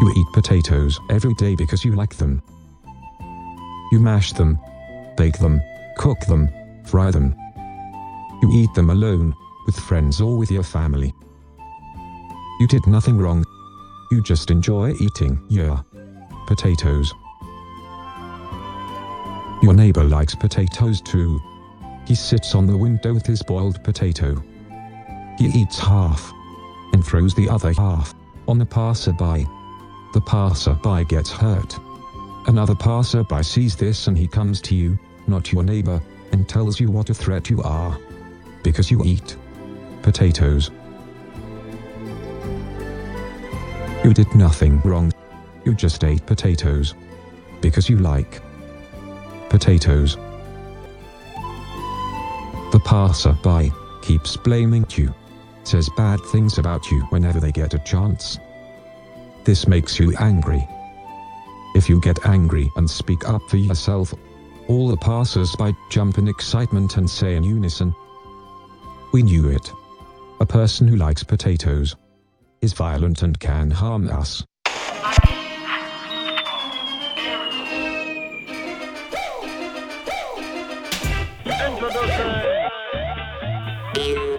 You eat potatoes every day because you like them. You mash them, bake them, cook them, fry them. You eat them alone, with friends or with your family. You did nothing wrong. You just enjoy eating your potatoes. Your neighbor likes potatoes too. He sits on the window with his boiled potato. He eats half and throws the other half on the passerby. The passerby gets hurt. Another passerby sees this and he comes to you, not your neighbor, and tells you what a threat you are. Because you eat potatoes. You did nothing wrong. You just ate potatoes. Because you like potatoes. The passerby keeps blaming you, says bad things about you whenever they get a chance. This makes you angry. If you get angry and speak up for yourself, all the passers-by jump in excitement and say in unison, We knew it. A person who likes potatoes is violent and can harm us. You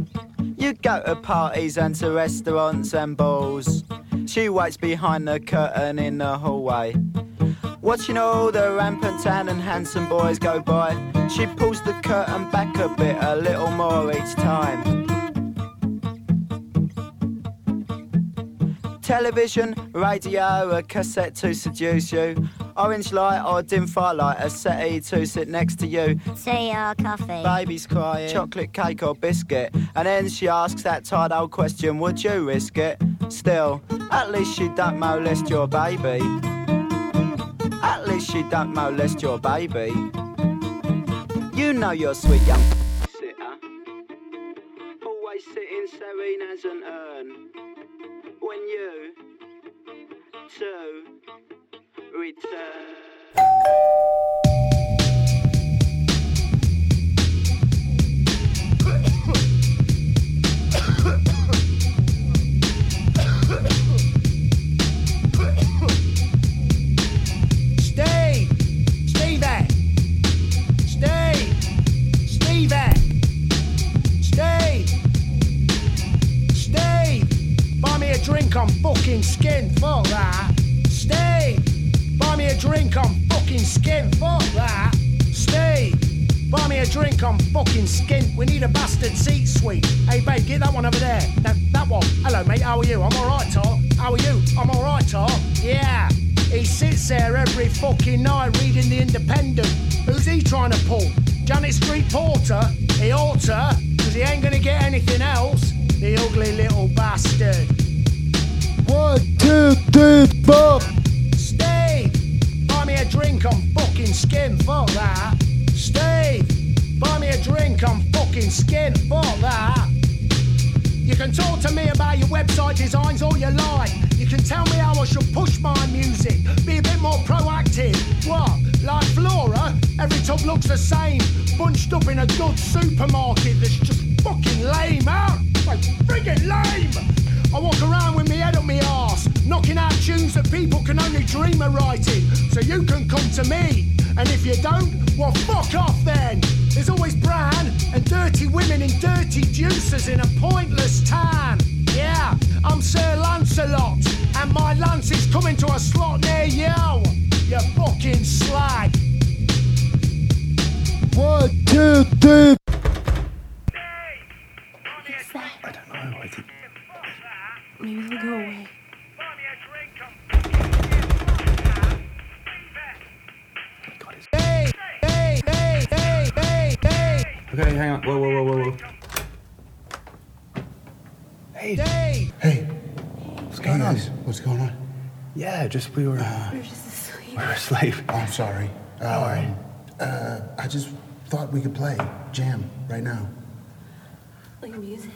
You go to parties and to restaurants and balls. She waits behind the curtain in the hallway. Watching all the rampant tan and handsome boys go by. She pulls the curtain back a bit, a little more each time. Television, radio, a cassette to seduce you. Orange light or dim firelight, a settee to sit next to you. Tea or coffee? Baby's crying, chocolate cake or biscuit. And then she asks that tired old question, would you risk it? Still, at least she don't molest your baby. At least she don't molest your baby. You know you're sweet young Thank you. There every fucking night reading The Independent. Who's he trying to pull? Janet Street Porter? He ought to, because he ain't gonna get anything else. The ugly little bastard. One, two, three, four. Steve, buy me a drink on fucking skin, fuck that. Steve, buy me a drink on fucking skin, fuck that. You can talk to me about your website designs all you like. Can tell me how I should push my music, be a bit more proactive. What? Like Flora? Every tub looks the same, bunched up in a good supermarket that's just fucking lame, huh? Like friggin' lame! I walk around with me head up me arse, knocking out tunes that people can only dream of writing. So you can come to me, and if you don't, well, fuck off then. There's always bran and dirty women in dirty juices in a pointless tan. Yeah, I'm Sir Lancelot, coming to a slot near you. You fucking slag. One, two, three. I don't know. I think Maybe they'll go away. Hey, hey, hey, hey, hey, hey. Okay, hang on. Whoa, whoa, whoa, whoa, whoa. Steve. Stay. Hey. What's going on? what's going on? Yeah, just we were. Uh, We're just asleep. we were asleep. Oh, I'm sorry. Um, uh, I just thought we could play jam right now. Play music.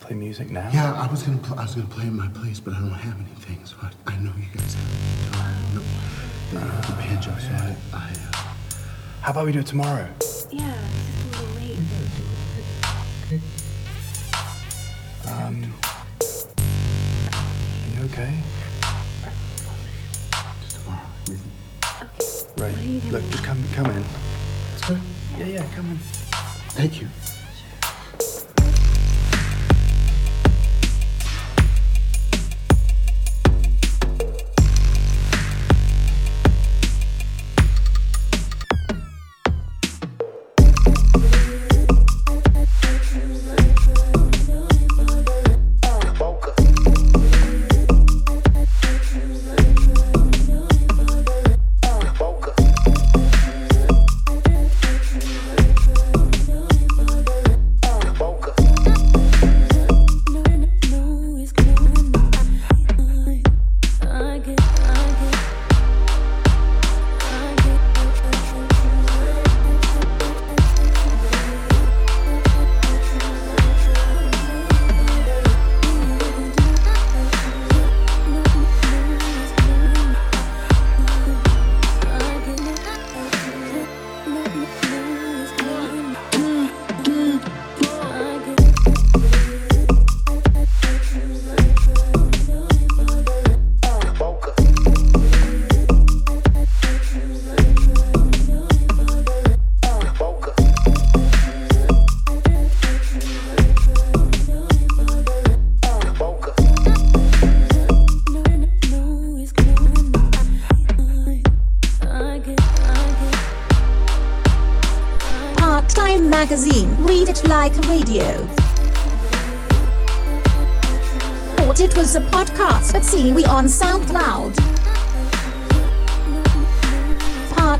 Play music now. Yeah, I was gonna pl- I was gonna play in my place, but I don't have anything, so I, I know you guys have guitar, no, uh, the banjo, so I, I uh, How about we do it tomorrow? Yeah, it's just a little late. Um. Look, just come, come in. Yeah, yeah, come in. Thank you.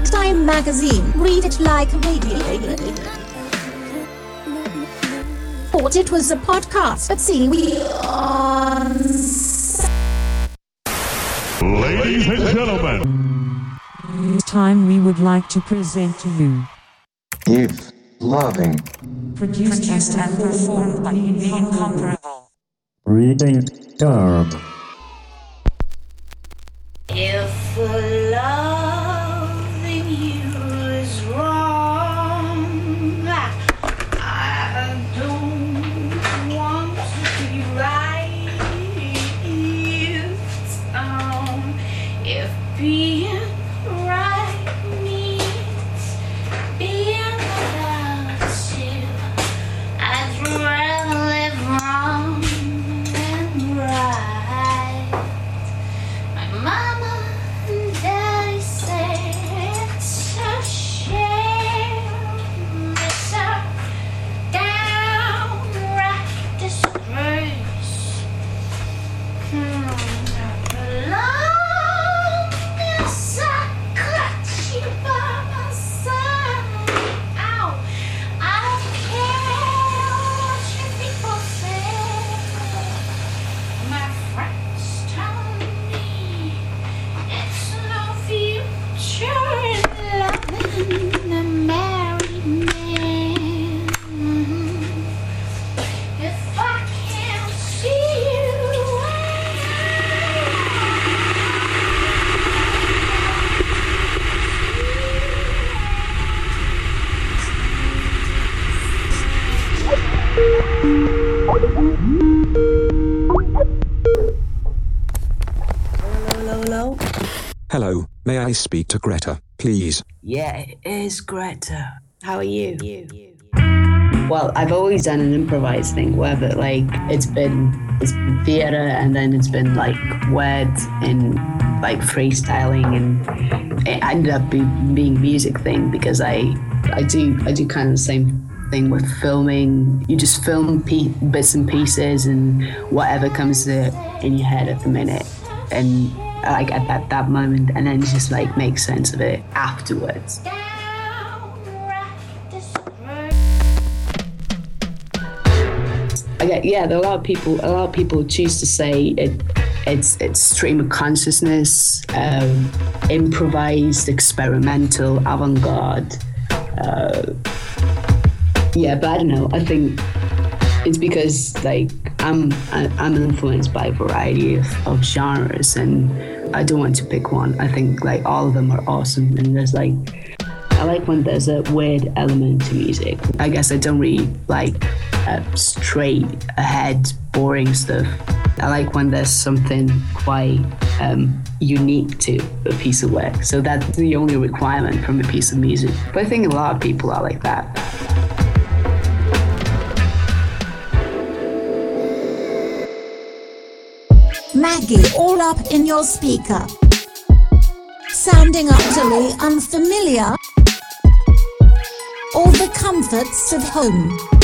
Part-Time Magazine. Read it like radio. Thought it was a podcast, but see we are. Ladies and gentlemen, It's time we would like to present to you. If loving. Produced and performed by the incomparable. Reading Garb. Hello, hello. Hello, may I speak to Greta, please? Yeah, it is Greta. How are you? Well, I've always done an improvised thing where but like it's been it's been theater and then it's been like words and like freestyling and it ended up be, being music thing because I I do I do kind of the same thing with filming. You just film pe- bits and pieces and whatever comes in your head at the minute and like at that, that moment and then just like make sense of it afterwards. I get, yeah, there are a lot of people. A lot of people choose to say it. It's it's stream of consciousness, um, improvised, experimental, avant-garde. Uh, yeah, but I don't know. I think it's because like I'm I'm influenced by a variety of, of genres, and I don't want to pick one. I think like all of them are awesome, and there's like I like when there's a weird element to music. I guess I don't really like uh, straight ahead boring stuff. I like when there's something quite um, unique to a piece of work. So that's the only requirement from a piece of music. But I think a lot of people are like that. Maggy all up in your speaker. Sounding utterly unfamiliar. All the comforts of home.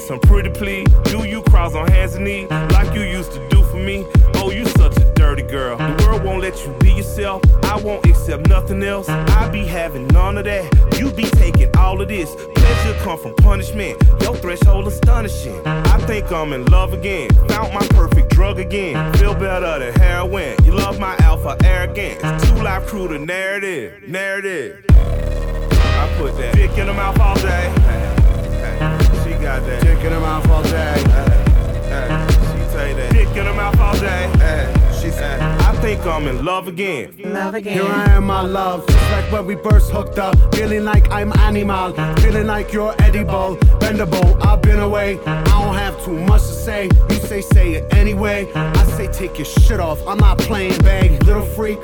Some pretty please? Do you cross on hands and knees like you used to do for me? Oh, you such a dirty girl. The world won't let you be yourself. I won't accept nothing else. I be having none of that. You be taking all of this. Pleasure come from punishment. Your threshold astonishing. I think I'm in love again. Found my perfect drug again. Feel better than heroin. You love my alpha arrogance. 2 Live Crew the narrative. Narrative. I put that dick in the mouth all day. She got that dick in her mouth all day. She say that dick in her mouth all day. She said, I think I'm in love again. Love again. Here I am, my love. Just like when we first hooked up. Feeling like I'm animal. Feeling like you're edible. Bendable. I've been away. I don't have too much to say. You say, say it anyway. I say, take your shit off. I'm not playing bag. Little freak.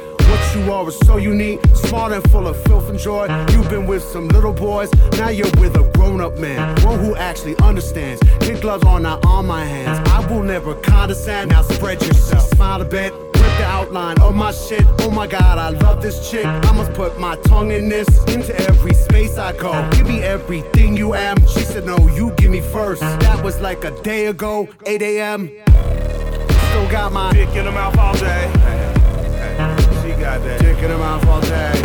You are is so unique, smart and full of filth and joy. You've been with some little boys, now you're with a grown up man. One who actually understands. Kid gloves are not on my hands. I will never condescend. Now spread yourself. Smile a bit, rip the outline of my shit. Oh my god, I love this chick. I must put my tongue in this. Into every space I go. Give me everything you am. She said, No, you give me first. That was like a day ago, 8 a.m. Still got my dick in her mouth all day. She got that dick in her mouth all day. She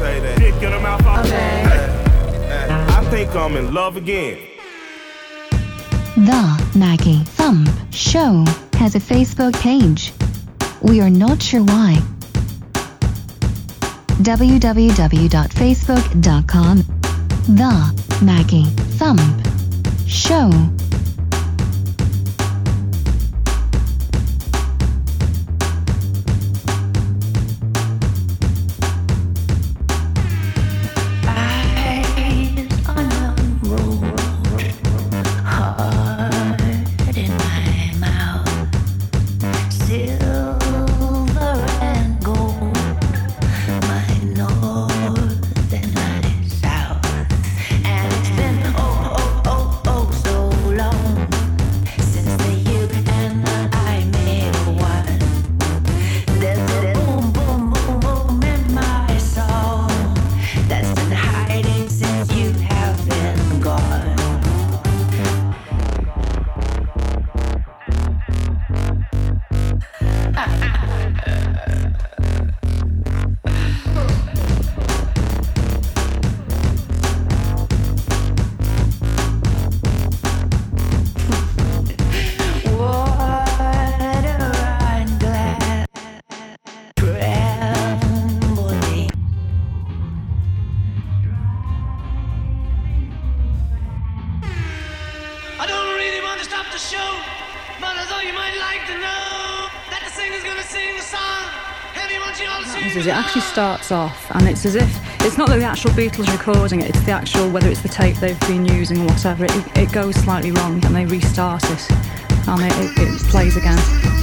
say that dick in her mouth all day. I think I'm in love again. The Maggy Thump Show has a Facebook page. We are not sure why. www.facebook.com The Maggy Thump Show. Starts off and it's as if it's not that the actual Beatles recording it, it's the actual whether it's the tape they've been using or whatever. It, it goes slightly wrong and they restart it and it, it, it plays again.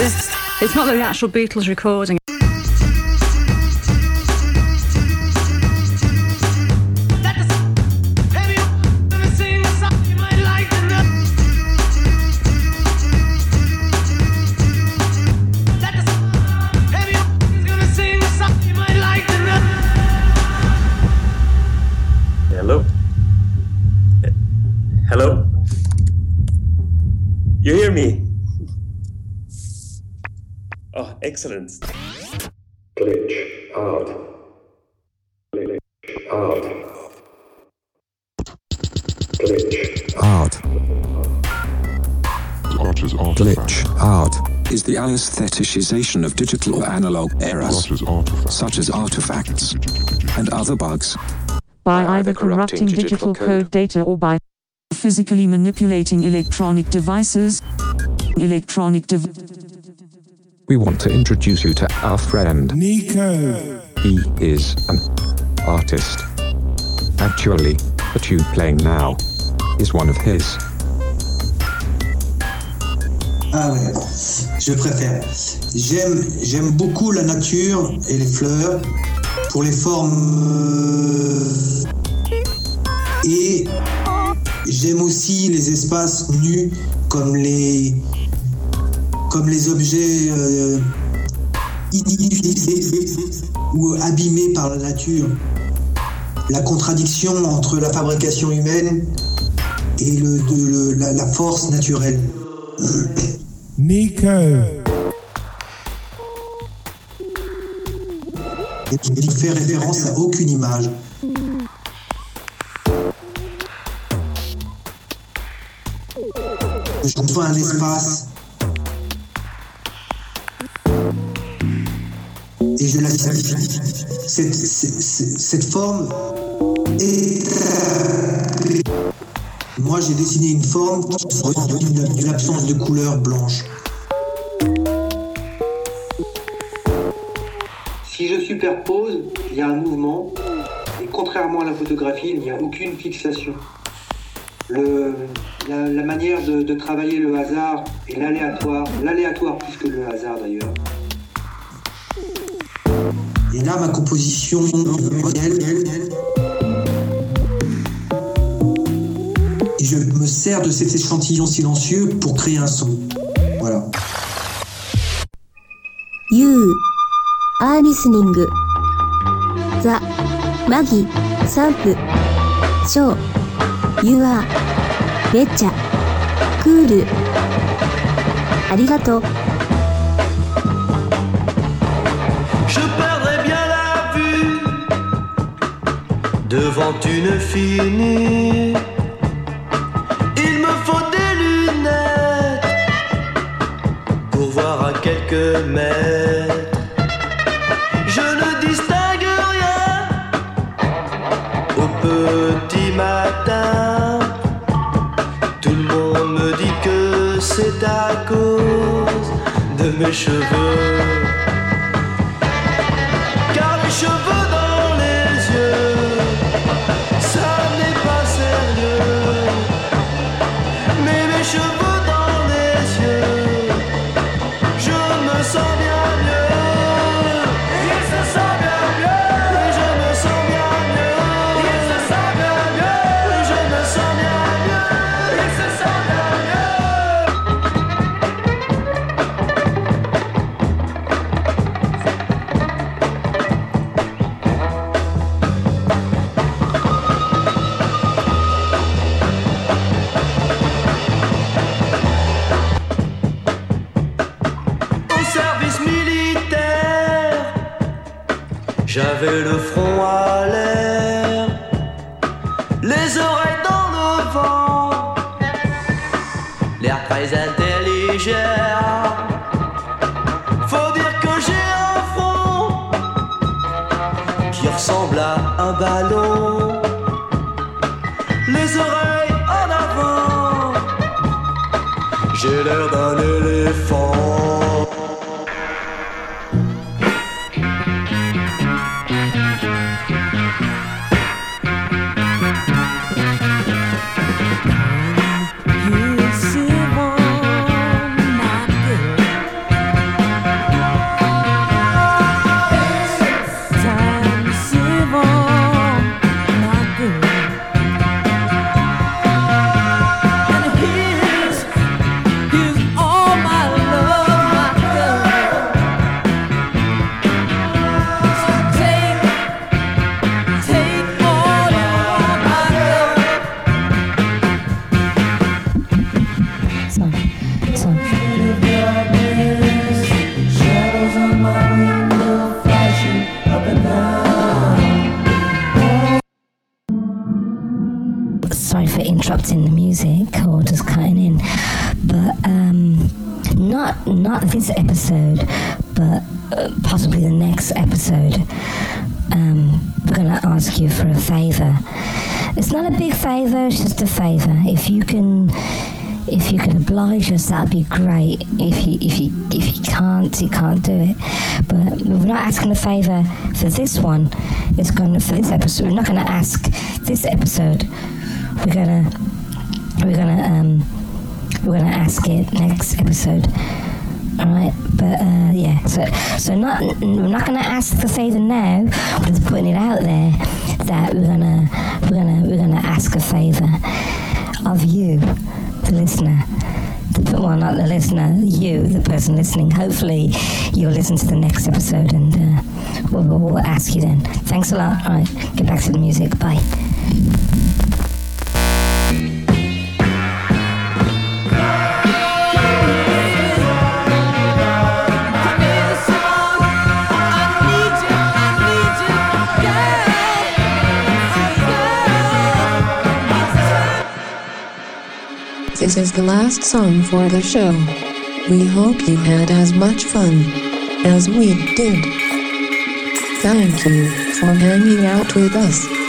It's it's not the actual Beatles recording Excellent. Glitch out. Glitch out. Glitch Art. Glitch art is the aestheticization of digital or analog eras, such as artifacts and other bugs. by either corrupting digital code data or by physically manipulating electronic devices. Electronic dev- We want to introduce you to our friend. Nico. He is an artist. Actually, the tune playing now is one of his. Ah ouais, je préfère. J'aime, j'aime beaucoup la nature et les fleurs pour les formes. euh, Et j'aime aussi les espaces nus comme les, comme les objets euh, ou abîmés par la nature. La contradiction entre la fabrication humaine et le, de- le- la, la force naturelle. Nico. Et il fait référence à aucune image. Je un espace cette, forme est moi j'ai dessiné une forme qui sort d'une absence de couleur blanche. Si je superpose, il y a un mouvement, et contrairement à la photographie, il n'y a aucune fixation. La manière de, de travailler le hasard et l'aléatoire, l'aléatoire plus que le hasard d'ailleurs, et là ma composition modèle et je me sers de cet échantillon silencieux pour créer un son voilà 「You are listening」「The マギサンプ」「ショー」「You are」「めっちゃ」「クール」ありがとう Devant une fille nue. Il me faut des lunettes pour voir à quelques mètres. Je ne distingue rien au petit matin. Tout le monde me dit que c'est à cause de mes cheveux. J'avais le front a favor. If you can. If you can oblige us, that'd be great. If you if you if you can't, you can't do it. But we're not asking a favour for this one. It's going to for this episode. We're not going to ask this episode. We're gonna we're gonna um we're gonna ask it next episode. All right, but uh, yeah. So so not we're not gonna ask the favour now. We're just putting it out there that we're gonna we're gonna we're gonna ask a favour of you, the listener. well, not the listener, you, the person listening. Hopefully, you'll listen to the next episode and uh, we'll, we'll ask you then. Thanks a lot. All right, get back to the music. Bye. This is the last song for the show. We hope you had as much fun as we did. Thank you for hanging out with us.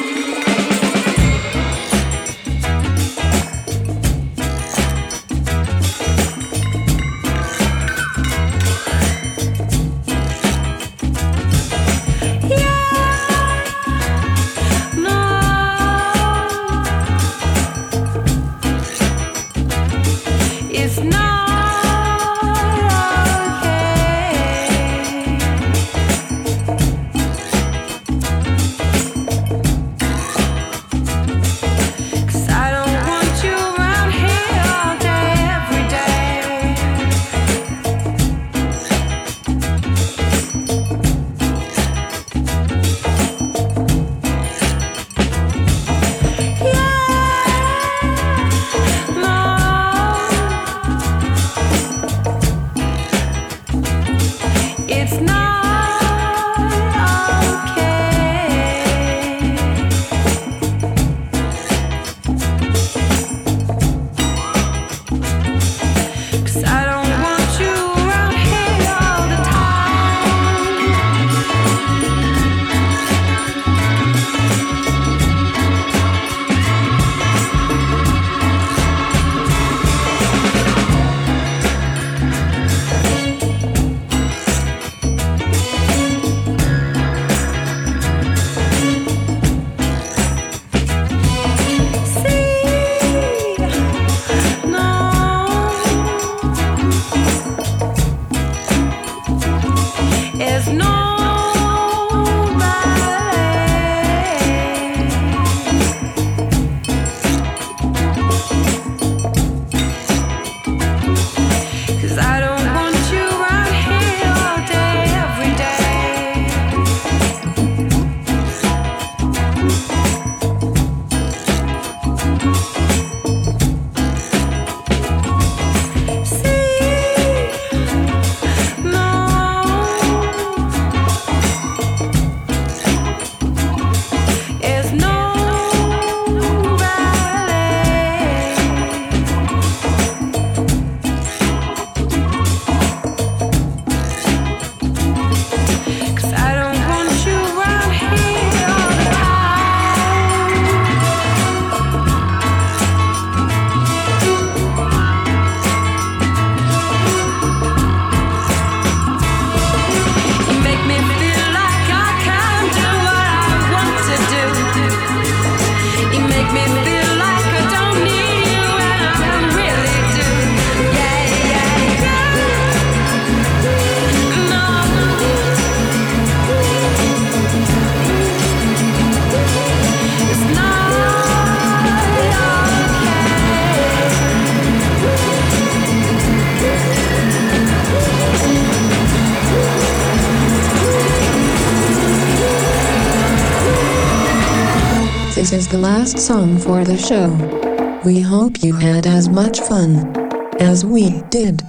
The last song for the show. We hope you had as much fun as we did.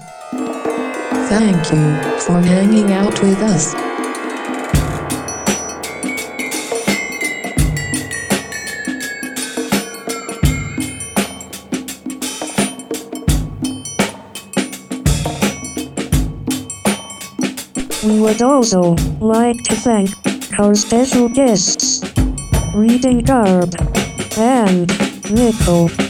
Thank you for hanging out with us. We would also like to thank our special guests, Reading Garb and Nikko.